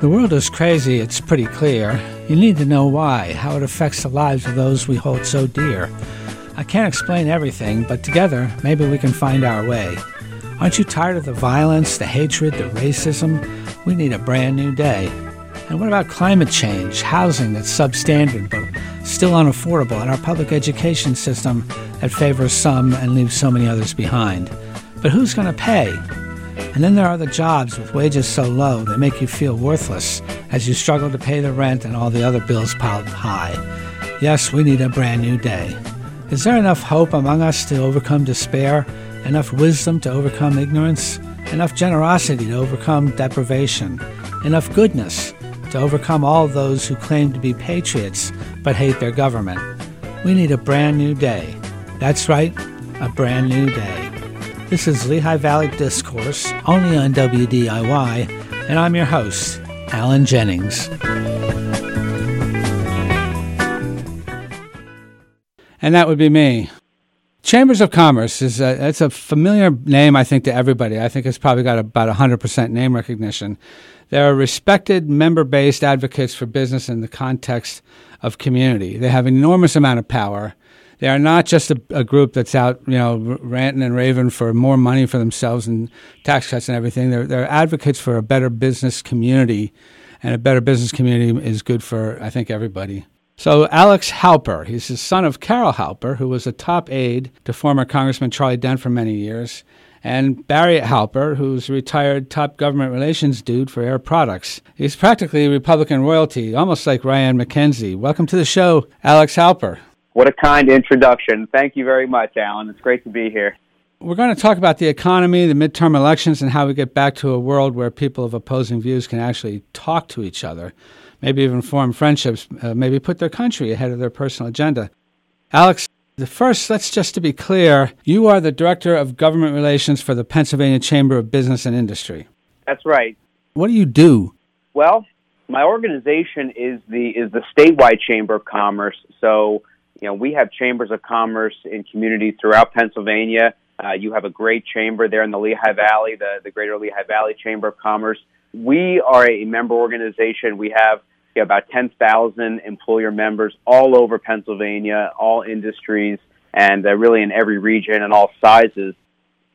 The world is crazy, it's pretty clear. You need to know why, how it affects the lives of those we hold so dear. I can't explain everything, but together, maybe we can find our way. Aren't you tired of the violence, the hatred, the racism? We need a brand new day. And what about climate change, housing that's substandard but still unaffordable, and our public education system that favors some and leaves so many others behind? But who's going to pay? And then there are the jobs with wages so low they make you feel worthless as you struggle to pay the rent and all the other bills piled high. Yes, we need a brand new day. Is there enough hope among us to overcome despair? Enough wisdom to overcome ignorance? Enough generosity to overcome deprivation? Enough goodness to overcome all those who claim to be patriots but hate their government? We need a brand new day. That's right, a brand new day. This is Lehigh Valley Discourse, only on WDIY, and I'm your host, Alan Jennings. And that would be me. Chambers of Commerce is a, it's a familiar name, I think, to everybody. I think it's probably got about 100% name recognition. They're a respected member-based advocates for business in the context of community. They have an enormous amount of power they are not just a, a, group that's out, you know, ranting and raving for more money for themselves and tax cuts and everything. They're, they're advocates for a better business community, and a better business community is good for, I think, everybody. So Alex Halper, he's the son of Carol Halper, who was a top aide to former Congressman Charlie Dent for many years, and Barry Halper, who's a retired top government relations dude for Air Products. He's practically Republican royalty, almost like Ryan McKenzie. Welcome to the show, Alex Halper. What a kind introduction. Thank you very much, Alan. It's great to be here. We're going to talk about the economy, the midterm elections, and how we get back to a world where people of opposing views can actually talk to each other, maybe even form friendships, uh, maybe put their country ahead of their personal agenda. Alex, the first, let's just to be clear, you are the Director of Government Relations for the Pennsylvania Chamber of Business and Industry. That's right. What do you do? Well, my organization is the is the statewide Chamber of Commerce. So you know, we have chambers of commerce in communities throughout Pennsylvania. Uh, you have a great chamber there in the Lehigh Valley, the, the Greater Lehigh Valley Chamber of Commerce. We are a member organization. We have you know, about 10,000 employer members all over Pennsylvania, all industries, and uh, really in every region and all sizes.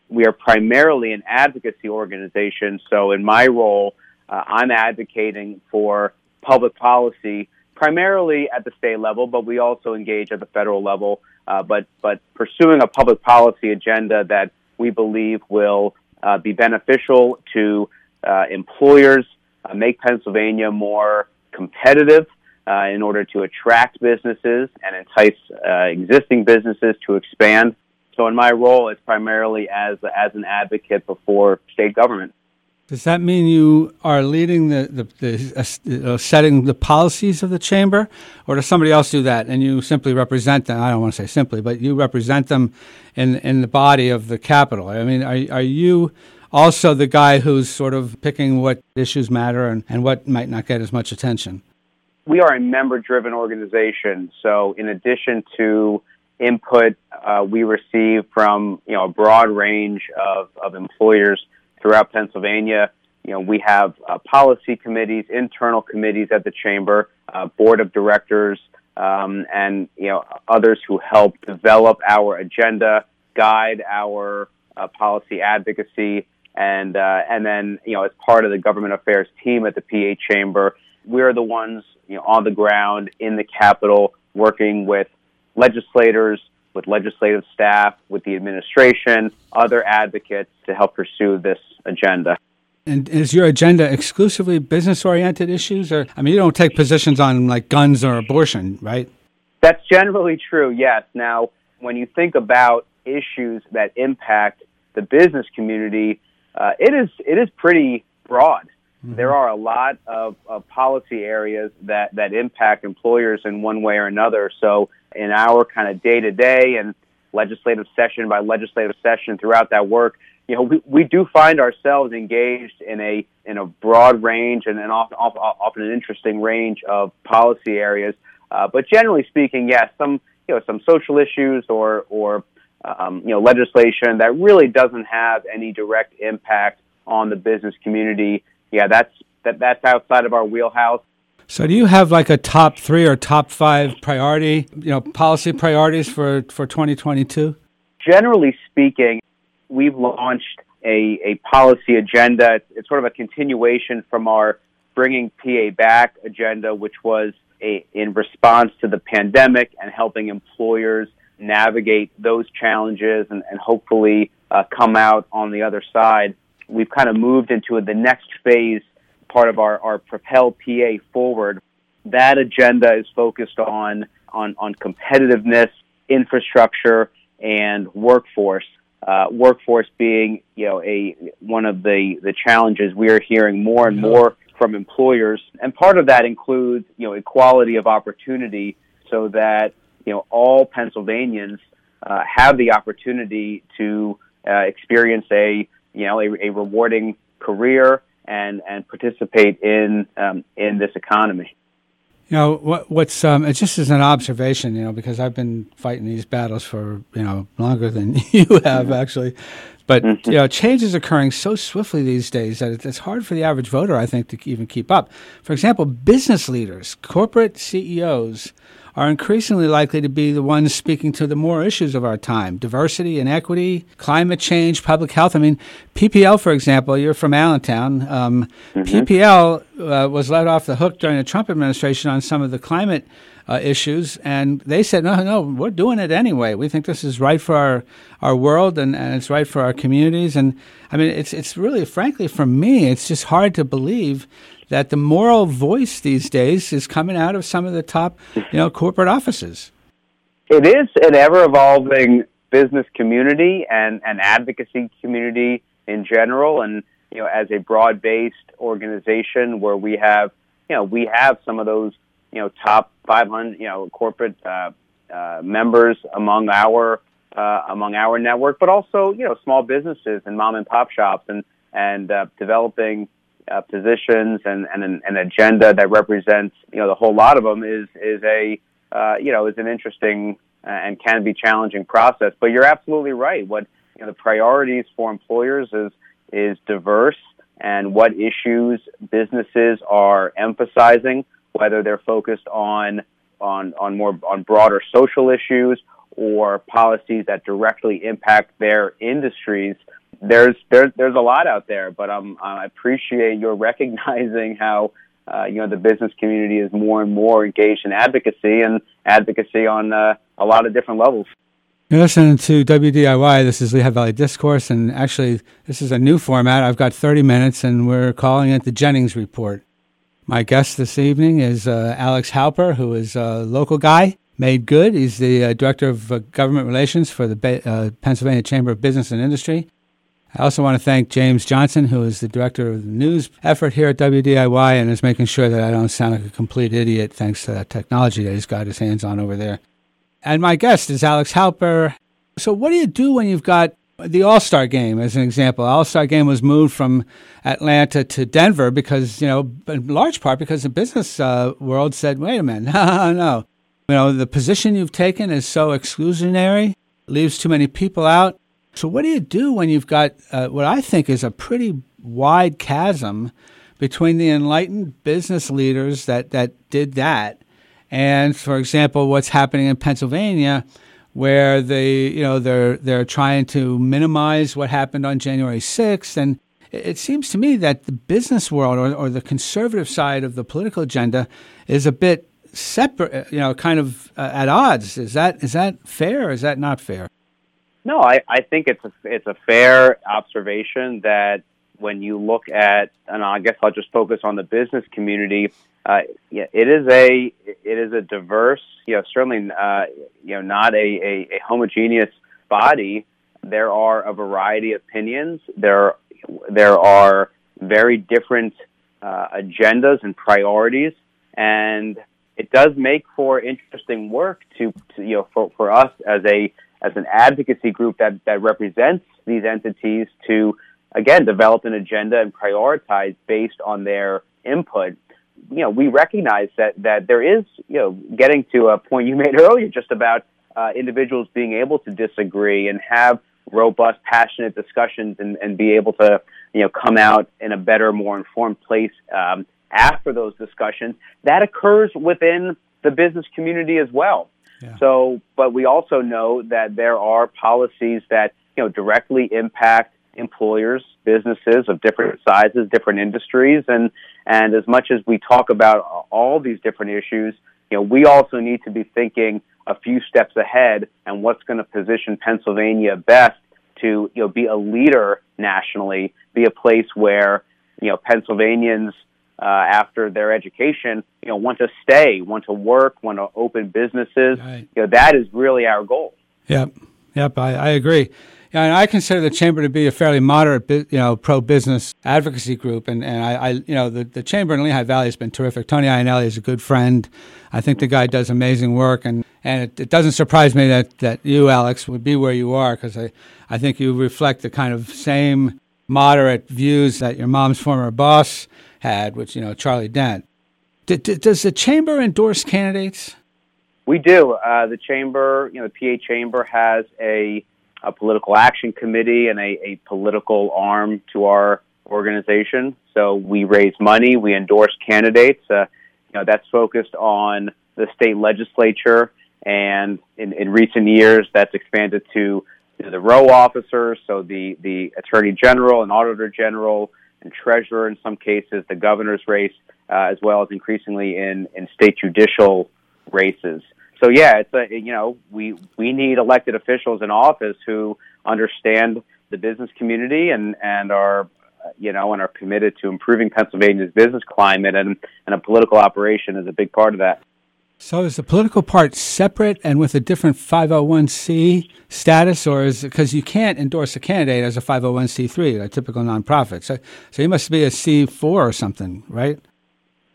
We are primarily an advocacy organization. So, in my role, uh, I'm advocating for public policy primarily at the state level, but we also engage at the federal level. Uh, but but pursuing a public policy agenda that we believe will uh, be beneficial to uh, employers, uh, make Pennsylvania more competitive uh, in order to attract businesses and entice uh, existing businesses to expand. So, in my role, it's primarily as as an advocate before state government. Does that mean you are leading the, the, the uh, setting the policies of the chamber, or does somebody else do that and you simply represent them? I don't want to say simply, but you represent them in in the body of the capital. I mean, are are you also the guy who's sort of picking what issues matter and, and what might not get as much attention? We are a member-driven organization, so in addition to input uh, we receive from you know a broad range of, of employers throughout Pennsylvania. You know, we have uh, policy committees, internal committees at the chamber, uh, board of directors, um, and you know others who help develop our agenda, guide our uh, policy advocacy, and uh, and then you know as part of the government affairs team at the PA chamber, we're the ones you know on the ground in the Capitol working with legislators, with legislative staff, with the administration, other advocates to help pursue this agenda. And is your agenda exclusively business oriented issues? Or, I mean, you don't take positions on like guns or abortion, right? That's generally true, yes. Now, when you think about issues that impact the business community, uh, it is it is pretty broad. Mm-hmm. There are a lot of, of policy areas that, that impact employers in one way or another. So, in our kind of day to day and legislative session by legislative session throughout that work, you know, we, we do find ourselves engaged in a in a broad range and, and often, often an interesting range of policy areas. Uh, but generally speaking, yes, some you know some social issues or or um, you know legislation that really doesn't have any direct impact on the business community. Yeah, that's that that's outside of our wheelhouse. So, do you have like a top three or top five priority, you know, policy priorities for for 2022? Generally speaking, we've launched a, a policy agenda. It's sort of a continuation from our bringing PA back agenda, which was a, in response to the pandemic and helping employers navigate those challenges and, and hopefully uh, come out on the other side. We've kind of moved into the next phase, part of our, our Propel PA forward. That agenda is focused on, on, on competitiveness, infrastructure, and workforce. Uh, workforce being, you know, a one of the the challenges we are hearing more and more from employers, and part of that includes, you know, equality of opportunity, so that you know all Pennsylvanians uh, have the opportunity to uh, experience a you know a, a, rewarding career and and participate in um, in this economy. You know what, what's um, it's just as an observation, you know, because I've been fighting these battles for you know longer than you have actually. But mm-hmm. you know, change is occurring so swiftly these days that it's hard for the average voter, I think, to even keep up. For example, business leaders, corporate CEOs are increasingly likely to be the ones speaking to the more issues of our time diversity and equity, climate change, public health. I mean, PPL, for example, you're from Allentown. Um, mm-hmm. PPL uh, was let off the hook during the Trump administration on some of the climate. Uh, issues, and they said, no, no, we're doing it anyway. We think this is right for our, our world and, and it's right for our communities. And I mean, it's, it's really, frankly, for me, it's just hard to believe that the moral voice these days is coming out of some of the top, you know, corporate offices. It is an ever evolving business community and an advocacy community in general, and you know, as a broad based organization where we have, you know, we have some of those, you know, top 500, you know, corporate uh, uh, members among our uh, among our network, but also, you know, small businesses and mom and pop shops and and uh, developing uh, positions and, and an, an, agenda that represents you know the whole lot of them is is a uh, you know is an interesting uh, and can be challenging process. But you're absolutely right. What you know, the priorities for employers is is diverse, and what issues businesses are emphasizing, whether they're focused on on on more on broader social issues or policies that directly impact their industries there's there's there's a lot out there, but um, I appreciate your recognizing how uh, you know the business community is more and more engaged in advocacy and advocacy on uh, a lot of different levels. You're listening to WDIY. This is Lehigh Valley Discourse, and actually, this is a new format. I've got 30 minutes, and we're calling it the Jennings Report. My guest this evening is uh, Alex Halper, who is a local guy, made good. He's the uh, Director of uh, Government Relations for the uh, Pennsylvania Chamber of Business and Industry. I also want to thank James Johnson, who is the director of the news effort here at WDIY and is making sure that I don't sound like a complete idiot thanks to that technology that he's got his hands on over there. And my guest is Alex Halper. So, what do you do when you've got the All Star game, as an example? All Star game was moved from Atlanta to Denver because, you know, in large part because the business uh, world said, wait a minute, no. No. You know, the position you've taken is so exclusionary, leaves too many people out. So, what do you do when you've got uh, what I think is a pretty wide chasm between the enlightened business leaders that, that did that and, for example, what's happening in Pennsylvania, where they, you know, they're they're trying to minimize what happened on January 6th, and it seems to me that the business world or, or the conservative side of the political agenda is a bit separate, you know, kind of uh, at odds. Is that is that fair? Or is that not fair? No, I, I think it's a, it's a fair observation that when you look at, and I guess I'll just focus on the business community. Uh, yeah, it is a it is a diverse, you know, certainly uh, you know not a, a, a homogeneous body. There are a variety of opinions. There there are very different uh, agendas and priorities, and it does make for interesting work to, to you know for, for us as a as an advocacy group that, that represents these entities to, again, develop an agenda and prioritize based on their input. You know, we recognize that, that there is, you know, getting to a point you made earlier just about uh, individuals being able to disagree and have robust, passionate discussions and, and be able to, you know come out in a better, more informed place um, after those discussions. That occurs within the business community as well. So, but we also know that there are policies that you know directly impact employers, businesses of different sizes, different industries, and and as much as we talk about all these different issues, you know, we also need to be thinking a few steps ahead and what's going to position Pennsylvania best to you know be a leader nationally, be a place where you know Pennsylvanians uh, after their education, you know, want to stay, want to work, want to open businesses. Right. You know, that is really our goal. Yep, yep, I, I agree. Yeah, and I consider the chamber to be a fairly moderate, you know, pro-business advocacy group, and, and I, I, you know, the, the chamber in Lehigh Valley has been terrific. Tony Iannelli is a good friend. I think the guy does amazing work, and, and it, it doesn't surprise me that, that you, Alex, would be where you are because I, I think you reflect the kind of same moderate views that your mom's former boss had, which you know Charlie Dent. D- d- does the chamber endorse candidates? We do. Uh, the chamber, you know, the PA chamber has a, a political action committee and a, a political arm to our organization. So we raise money, we endorse candidates. Uh, you know, that's focused on the state legislature, and in, in recent years, that's expanded to the row officers, so the the attorney general and auditor general and treasurer in some cases, the governor's race, uh, as well as increasingly in, in state judicial races. So yeah, it's a you know we we need elected officials in office who understand the business community and and are you know and are committed to improving Pennsylvania's business climate and and a political operation is a big part of that. So is the political part separate and with a different 501c status, or is because you can't endorse a candidate as a 501c3, a typical nonprofit? So, so you must be a C4 or something, right?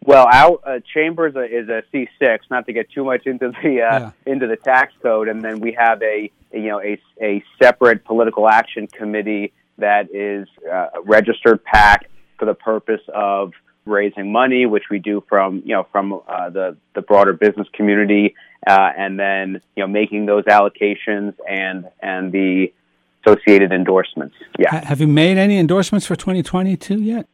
Well, our uh, chamber is a, is a C6. Not to get too much into the uh, yeah. into the tax code, and then we have a you know a, a separate political action committee that is uh, a registered PAC for the purpose of raising money, which we do from you know from uh, the the broader business community, uh, and then you know making those allocations and and the associated endorsements. Yeah. Have you made any endorsements for 2022 yet?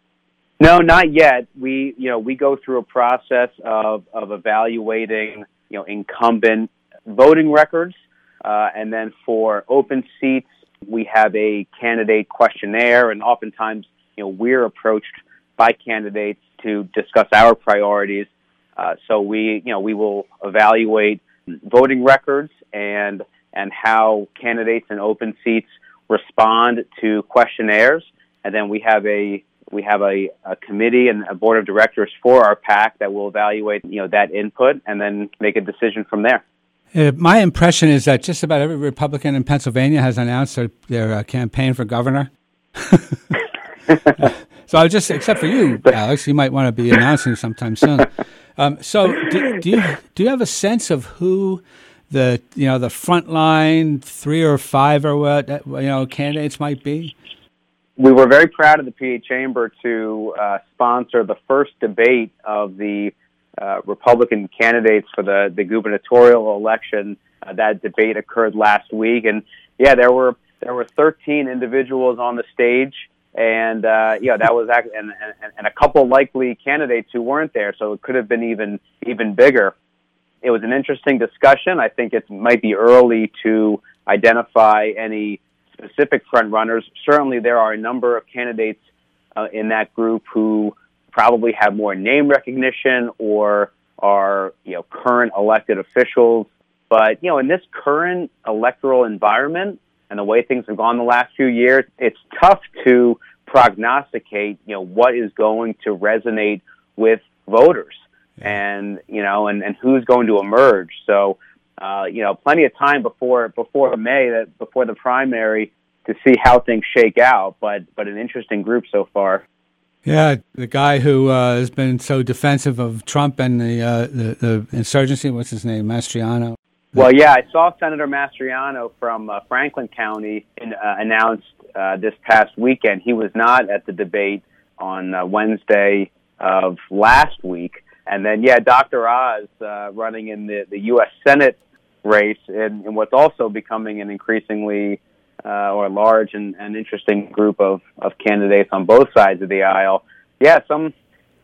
No, not yet. We you know we go through a process of of evaluating you know incumbent voting records, uh, and then for open seats we have a candidate questionnaire, and oftentimes you know we're approached by candidates to discuss our priorities. Uh, so we, you know, we will evaluate voting records and and how candidates in open seats respond to questionnaires, and then we have a we have a, a committee and a board of directors for our PAC that will evaluate you know that input and then make a decision from there. Uh, my impression is that just about every Republican in Pennsylvania has announced their, their uh, campaign for governor. So I'll just, except for you, Alex, you might want to be announcing sometime soon. Um, so do, do, you do you have a sense of who the you know the frontline three or five or what you know candidates might be? We were very proud of the PA Chamber to uh, sponsor the first debate of the uh, Republican candidates for the the gubernatorial election. Uh, that debate occurred last week, and yeah, there were there were 13 individuals on the stage and uh, that was actually, and, and, and a couple likely candidates who weren't there, so it could have been even even bigger. It was an interesting discussion. I think it might be early to identify any specific front runners. Certainly, there are a number of candidates uh, in that group who probably have more name recognition or are you know current elected officials. But you know, in this current electoral environment, and the way things have gone the last few years, it's tough to prognosticate, you know, what is going to resonate with voters and, you know, and, and who's going to emerge. So, uh, you know, plenty of time before, before May, that before the primary to see how things shake out, but, but an interesting group so far. Yeah, the guy who uh, has been so defensive of Trump and the, uh, the, the insurgency, what's his name, Mastriano? Well, yeah, I saw Senator Mastriano from uh, Franklin County in, uh, announced uh, this past weekend. He was not at the debate on uh, Wednesday of last week. And then, yeah, Dr. Oz uh, running in the, the U.S. Senate race in, in what's also becoming an increasingly uh, or large and, and interesting group of, of candidates on both sides of the aisle. Yeah, some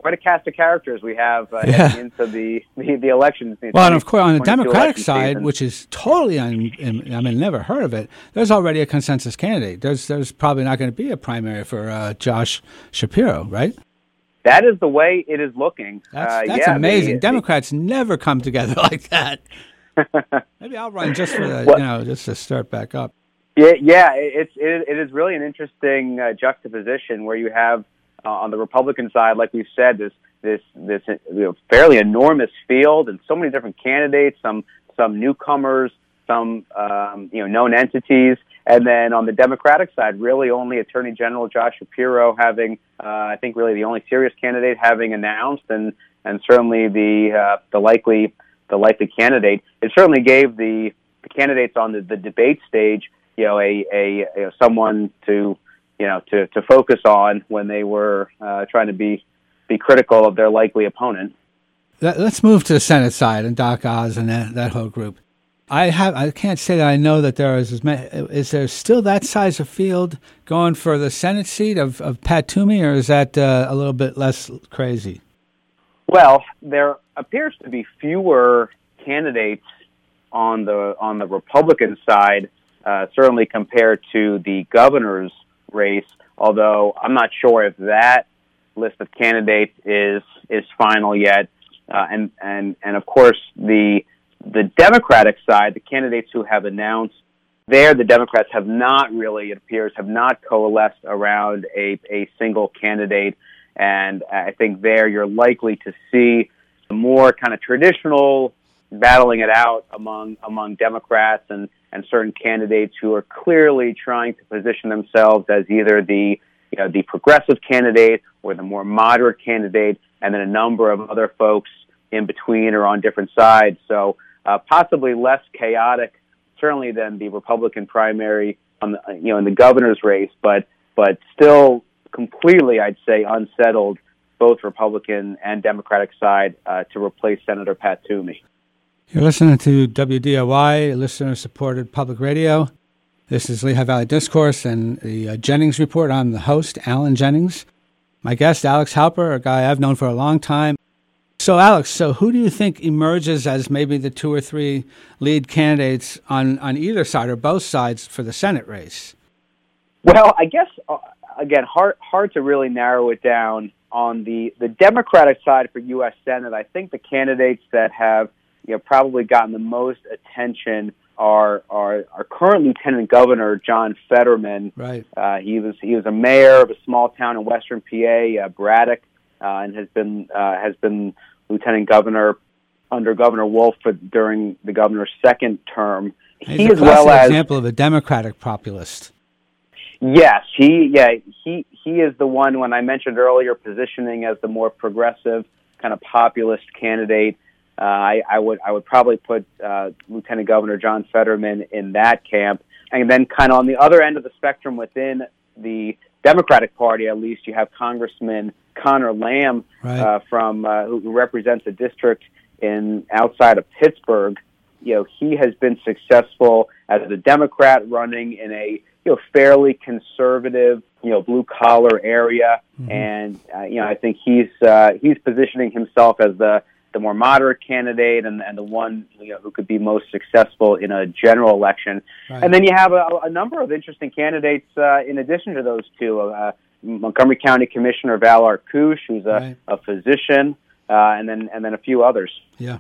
quite a cast of characters we have uh, Yeah. into the the, the elections. the Well, and of course, on the Democratic side, season. which is totally, un, I mean, never heard of it. There's already a consensus candidate. There's, there's probably not going to be a primary for uh, Josh Shapiro, right? that is the way it is looking. That's, uh, that's yeah, amazing. the- Democrats never come together like that. Maybe I'll run just for the, What- you know, just to start back up. Yeah, yeah, it's it, it is really an interesting uh, juxtaposition where you have uh, on the Republican side, like we've said, this this this you know, fairly enormous field and so many different candidates, some some newcomers, some um, you know known entities, and then on the Democratic side, really only Attorney General Josh Shapiro having, uh, I think, really the only serious candidate having announced, and and certainly the uh, the likely the likely candidate. It certainly gave the, the candidates on the, the debate stage, you know, a, a, a someone to you know to, to focus on when they were uh, trying to be be critical of their likely opponent. Let- Let's move to the Senate side and Doc Oz and that, that whole group. I have I can't say that I know that there is as many, is there still that size of field going for the Senate seat of, of Pat Toomey or is that uh, a little bit less crazy? Well, there appears to be fewer candidates on the on the Republican side, uh, certainly compared to the governor's race. Although I'm not sure if that list of candidates is is final yet, uh, and and and of course the the Democratic side, the candidates who have announced there, the Democrats have not really, it appears, have not coalesced around a, a single candidate. And I think there you're likely to see more kind of traditional battling it out among among Democrats and, and certain candidates who are clearly trying to position themselves as either the you know the progressive candidate or the more moderate candidate, and then a number of other folks in between or on different sides. So uh, possibly less chaotic, certainly than the Republican primary on the, you know in the governor's race, but but still completely, I'd say, unsettled both Republican and Democratic side uh, to replace Senator Pat Toomey. You're listening to WDIY, listener supported public radio. This is Lehigh Valley Discourse and the uh, Jennings Report. I'm the host, Alan Jennings. My guest, Alex Halper, a guy I've known for a long time. So, Alex, so who do you think emerges as maybe the two or three lead candidates on, on either side or both sides for the Senate race? Well, I guess uh, again, hard hard to really narrow it down on the the Democratic side for U.S. Senate. I think the candidates that have you know probably gotten the most attention are are our current Lieutenant Governor John Fetterman. Right. Uh, he was he was a mayor of a small town in Western PA, uh, Braddock, uh, and has been uh, has been Lieutenant Governor under Governor Wolf for, during the governor's second term. He's he a as well as example of a Democratic populist. Yes, he yeah he he is the one when I mentioned earlier positioning as the more progressive kind of populist candidate. Uh, I, I would I would probably put uh, Lieutenant Governor John Fetterman in that camp, and then kind of on the other end of the spectrum within the Democratic Party, at least you have Congressman Connor Lamb Right. uh, from uh, who, who represents a district in outside of Pittsburgh. You know, he has been successful as a Democrat running in a you know fairly conservative you know blue collar area, and uh, you know I think he's uh, he's positioning himself as the the more moderate candidate and, and the one you know who could be most successful in a general election. Right. And then you have a, a number of interesting candidates uh, in addition to those two. Uh, Montgomery County Commissioner Val Arkoosh, who's a, Right. a physician, uh, and then and then a few others. Yeah.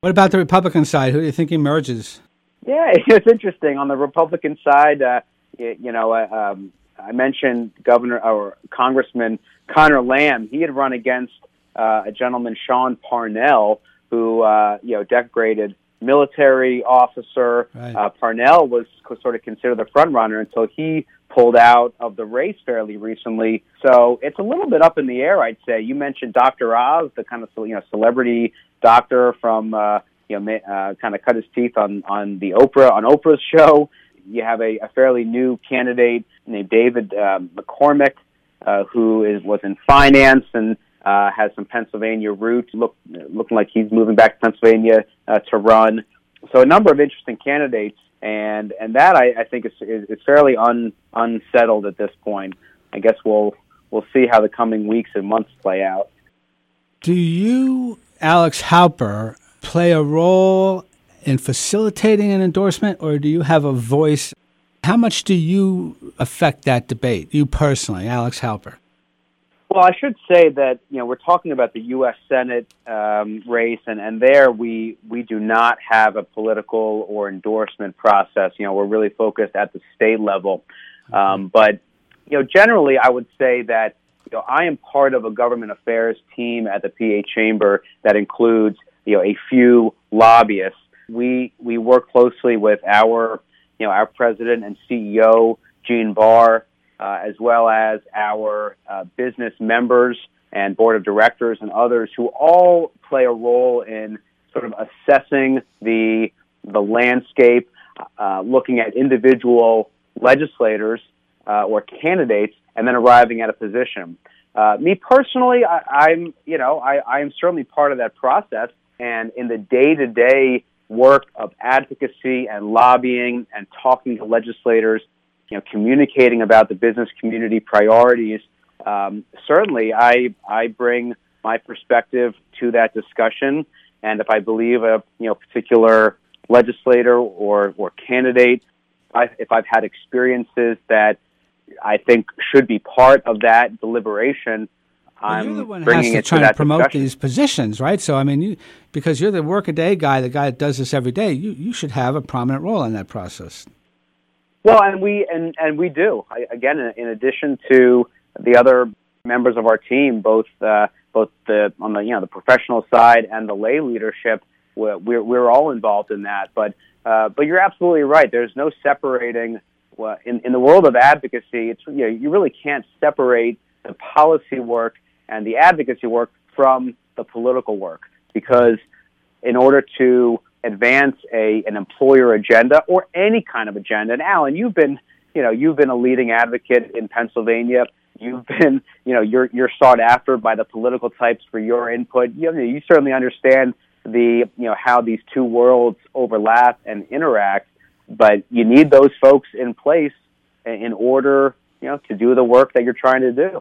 What about the Republican side? Who do you think emerges? Yeah, it's interesting. On the Republican side, uh, y- you know, uh, um, I mentioned Governor or Congressman Connor Lamb. He had run against uh, a gentleman, Sean Parnell, who uh, you know decorated military officer. Right. Uh, Parnell was co- sort of considered the front runner until he pulled out of the race fairly recently. So it's a little bit up in the air, I'd say. You mentioned Dr. Oz, the kind of you know celebrity doctor from uh, you know uh, kind of cut his teeth on on the Oprah on Oprah's show. You have a, a fairly new candidate named David uh, McCormick, uh, who is was in finance and uh, has some Pennsylvania roots. Look, looking like he's moving back to Pennsylvania uh, to run. So a number of interesting candidates and and that I, I think is, is, is fairly un, unsettled at this point. I guess we'll we'll see how the coming weeks and months play out. Do you, Alex Halper, play a role in facilitating an endorsement, or do you have a voice? How much do you affect that debate, you personally, Alex Halper? Well, I should say that you know we're talking about the U.S. Senate um, race, and, and there we we do not have a political or endorsement process. You know, we're really focused at the state level. Um, but you know, generally, I would say that you know I am part of a government affairs team at the PA Chamber that includes you know a few lobbyists. We we work closely with our you know our president and CEO Gene Barr as well as our uh, business members and board of directors and others who all play a role in sort of assessing the the landscape, uh, looking at individual legislators uh, or candidates, and then arriving at a position. Uh, me personally, I, am you know I am certainly part of that process, and in the day to day work of advocacy and lobbying and talking to legislators you know, communicating about the business community priorities. Um, certainly, I I bring my perspective to that discussion, and if I believe a you know particular legislator or or candidate, I, if I've had experiences that I think should be part of that deliberation. Well, I'm you're the one bringing has to try to, to promote discussion. these positions, right? So, I mean, you, because you're the workaday guy, the guy that does this every day, you, you should have a prominent role in that process. Well, and we and and we do. I, again, in, in addition to the other members of our team, both uh, both the on the you know the professional side and the lay leadership, we're we're, we're all involved in that. But uh, but you're absolutely right. There's no separating. Well, in in the world of advocacy, it's you know you really can't separate the policy work and the advocacy work from the political work because in order to advance a an employer agenda or any kind of agenda. And Alan, you've been you know you've been a leading advocate in Pennsylvania. You've been you know you're you're sought after by the political types for your input. You know, you certainly understand the you know how these two worlds overlap and interact. But you need those folks in place in order you know to do the work that you're trying to do.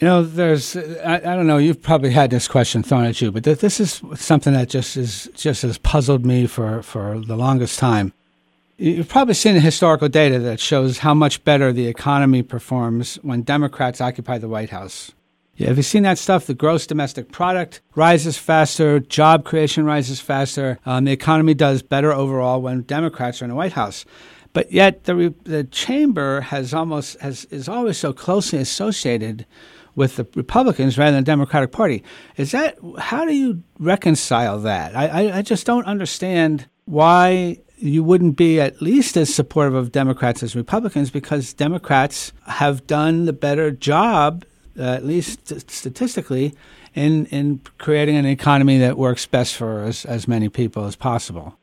You know, there's I, I, don't know. You've probably had this question thrown at you, but th- this is something that just is just has puzzled me for for the longest time. You've probably seen the historical data that shows how much better the economy performs when Democrats occupy the White House. Yeah, have you seen that stuff? The gross domestic product rises faster, job creation rises faster, um, the economy does better overall when Democrats are in the White House. But yet, the the chamber has almost has is always so closely associated with the Republicans rather than the Democratic Party. Is that how do you reconcile that? I, I, I just don't understand why you wouldn't be at least as supportive of Democrats as Republicans because Democrats have done the better job, uh, at least statistically, in in creating an economy that works best for as, as many people as possible.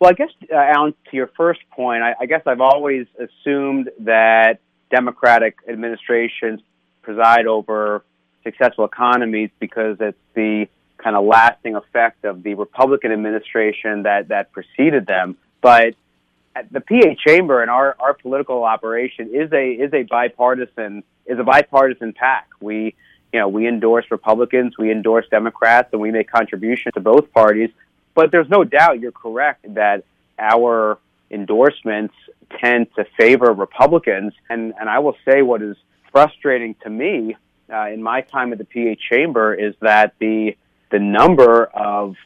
Well, I guess, uh, Alan, to your first point, I, I guess I've always assumed that Democratic administrations preside over successful economies because it's the kind of lasting effect of the Republican administration that, that preceded them. But the PA chamber and our, our political operation is a is a bipartisan is a bipartisan PAC. We you know we endorse Republicans, we endorse Democrats, and we make contributions to both parties. But there's no doubt you're correct that our endorsements tend to favor Republicans. And and I will say what is frustrating to me uh, in my time at the PA chamber is that the the number of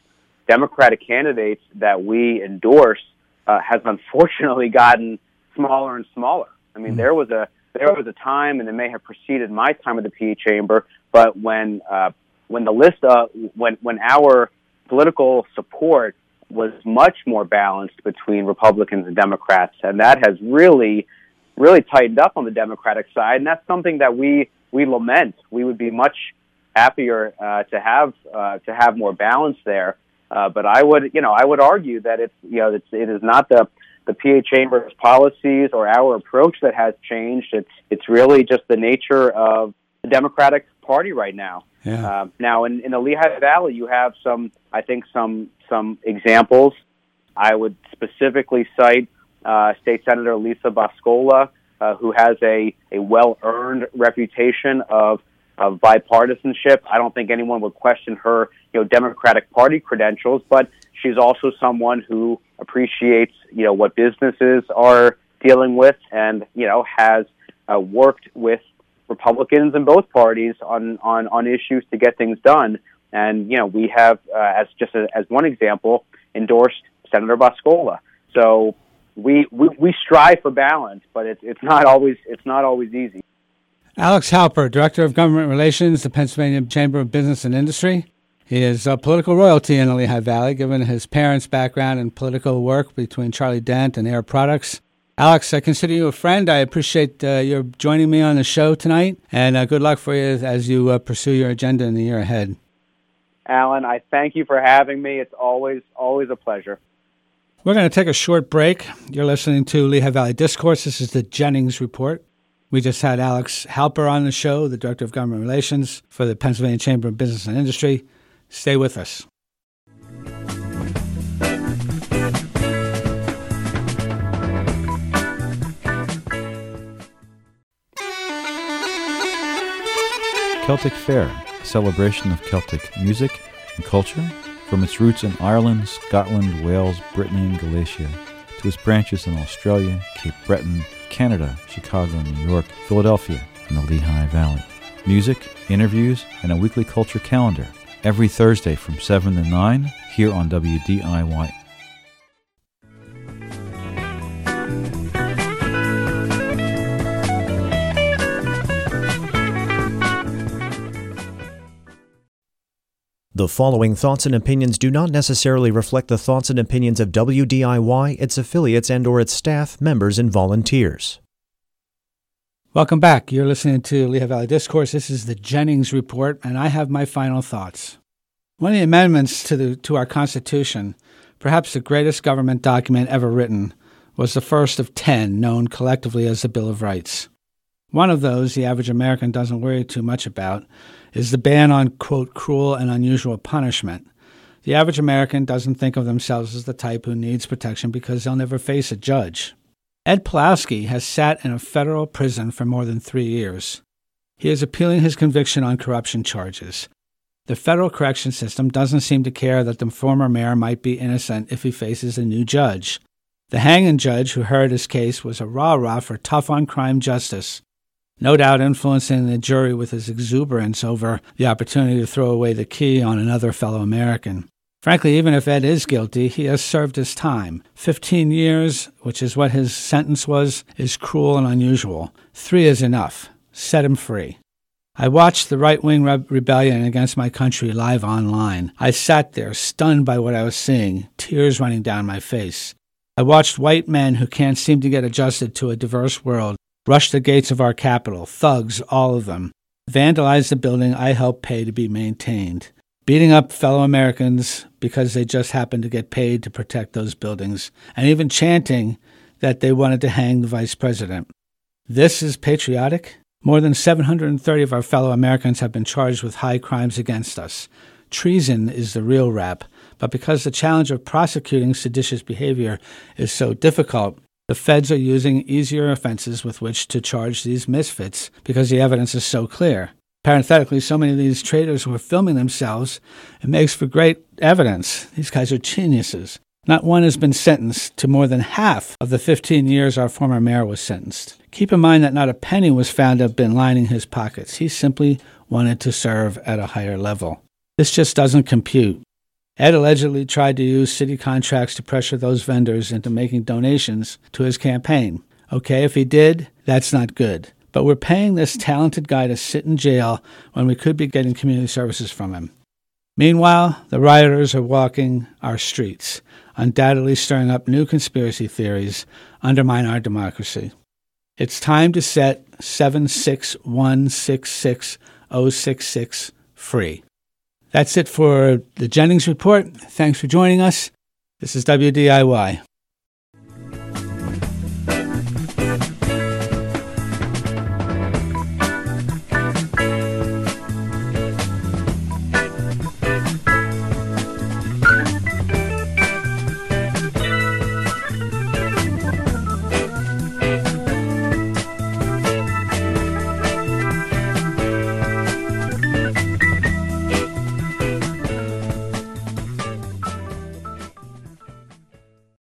Democratic candidates that we endorse uh, has unfortunately gotten smaller and smaller. I mean, mm-hmm. there was a there was a time, and it may have preceded my time at the PA chamber, but when uh, when the list of when when our political support was much more balanced between Republicans and Democrats, and that has really really tightened up on the Democratic side, and that's something that we we lament. We would be much happier uh, to have uh, to have more balance there. Uh, but I would, you know, I would argue that it's, you know, it's, it is not the the PA Chamber's policies or our approach that has changed. It's it's really just the nature of the Democratic Party right now. Yeah. Uh, now, in, in the Lehigh Valley, you have some, I think, some some examples I would specifically cite uh, State Senator Lisa Boscola, uh, who has a, a well earned reputation of, of bipartisanship. I don't think anyone would question her you know, Democratic Party credentials, but she's also someone who appreciates you know, what businesses are dealing with and you know, has uh, worked with Republicans in both parties on, on, on issues to get things done. And you know, we have, uh, as just a, as one example, endorsed Senator Boscola. So we, we, we strive for balance, but it's, it's not always it's not always easy. Alex Halper, Director of Government Relations, the Pennsylvania Chamber of Business and Industry. He is a political royalty in the Lehigh Valley, given his parents' background in political work between Charlie Dent and Air Products. Alex, I consider you a friend. I appreciate uh, your joining me on the show tonight, and uh, good luck for you as you uh, pursue your agenda in the year ahead. Alan, I thank you for having me. It's always always a pleasure. We're going to take a short break. You're listening to Lehigh Valley Discourse. This is the Jennings Report. We just had Alex Halper on the show, the Director of Government Relations for the Pennsylvania Chamber of Business and Industry. Stay with us. Celtic Fair, a celebration of Celtic music and culture from its roots in Ireland, Scotland, Wales, Brittany, and Galicia, to its branches in Australia, Cape Breton, Canada, Chicago, New York, Philadelphia, and the Lehigh Valley. Music, interviews, and a weekly culture calendar every Thursday from 7 to 9 here on WDIY The following thoughts and opinions do not necessarily reflect the thoughts and opinions of WDIY, its affiliates, and or its staff, members, and volunteers. Welcome back. You're listening to Lehigh Valley Discourse. This is the Jennings Report, and I have my final thoughts. One of the amendments to, the, to our Constitution, perhaps the greatest government document ever written, was the first of ten known collectively as the Bill of Rights. One of those the average American doesn't worry too much about is the ban on, quote, cruel and unusual punishment. The average American doesn't think of themselves as the type who needs protection because they'll never face a judge. Ed Pawlowski has sat in a federal prison for more than three years. He is appealing his conviction on corruption charges. The federal correction system doesn't seem to care that the former mayor might be innocent if he faces a new judge. The hanging judge who heard his case was a rah rah for tough on crime justice no doubt influencing the jury with his exuberance over the opportunity to throw away the key on another fellow American. Frankly, even if Ed is guilty, he has served his time. Fifteen years, which is what his sentence was, is cruel and unusual. Three is enough. Set him free. I watched the right wing re- rebellion against my country live online. I sat there, stunned by what I was seeing, tears running down my face. I watched white men who can't seem to get adjusted to a diverse world rushed the gates of our Capitol, thugs, all of them, vandalized the building I helped pay to be maintained, beating up fellow Americans because they just happened to get paid to protect those buildings, and even chanting that they wanted to hang the vice president. This is patriotic? More than 730 of our fellow Americans have been charged with high crimes against us. Treason is the real rap, but because the challenge of prosecuting seditious behavior is so difficult, the feds are using easier offenses with which to charge these misfits because the evidence is so clear. Parenthetically, so many of these traitors were filming themselves. It makes for great evidence. These guys are geniuses. Not one has been sentenced to more than half of the 15 years our former mayor was sentenced. Keep in mind that not a penny was found to have been lining his pockets. He simply wanted to serve at a higher level. This just doesn't compute. Ed allegedly tried to use city contracts to pressure those vendors into making donations to his campaign. Okay, if he did, that's not good. But we're paying this talented guy to sit in jail when we could be getting community services from him. Meanwhile, the rioters are walking our streets, undoubtedly stirring up new conspiracy theories, undermine our democracy. It's time to set 76166 free. That's it for the Jennings Report. Thanks for joining us. This is WDIY.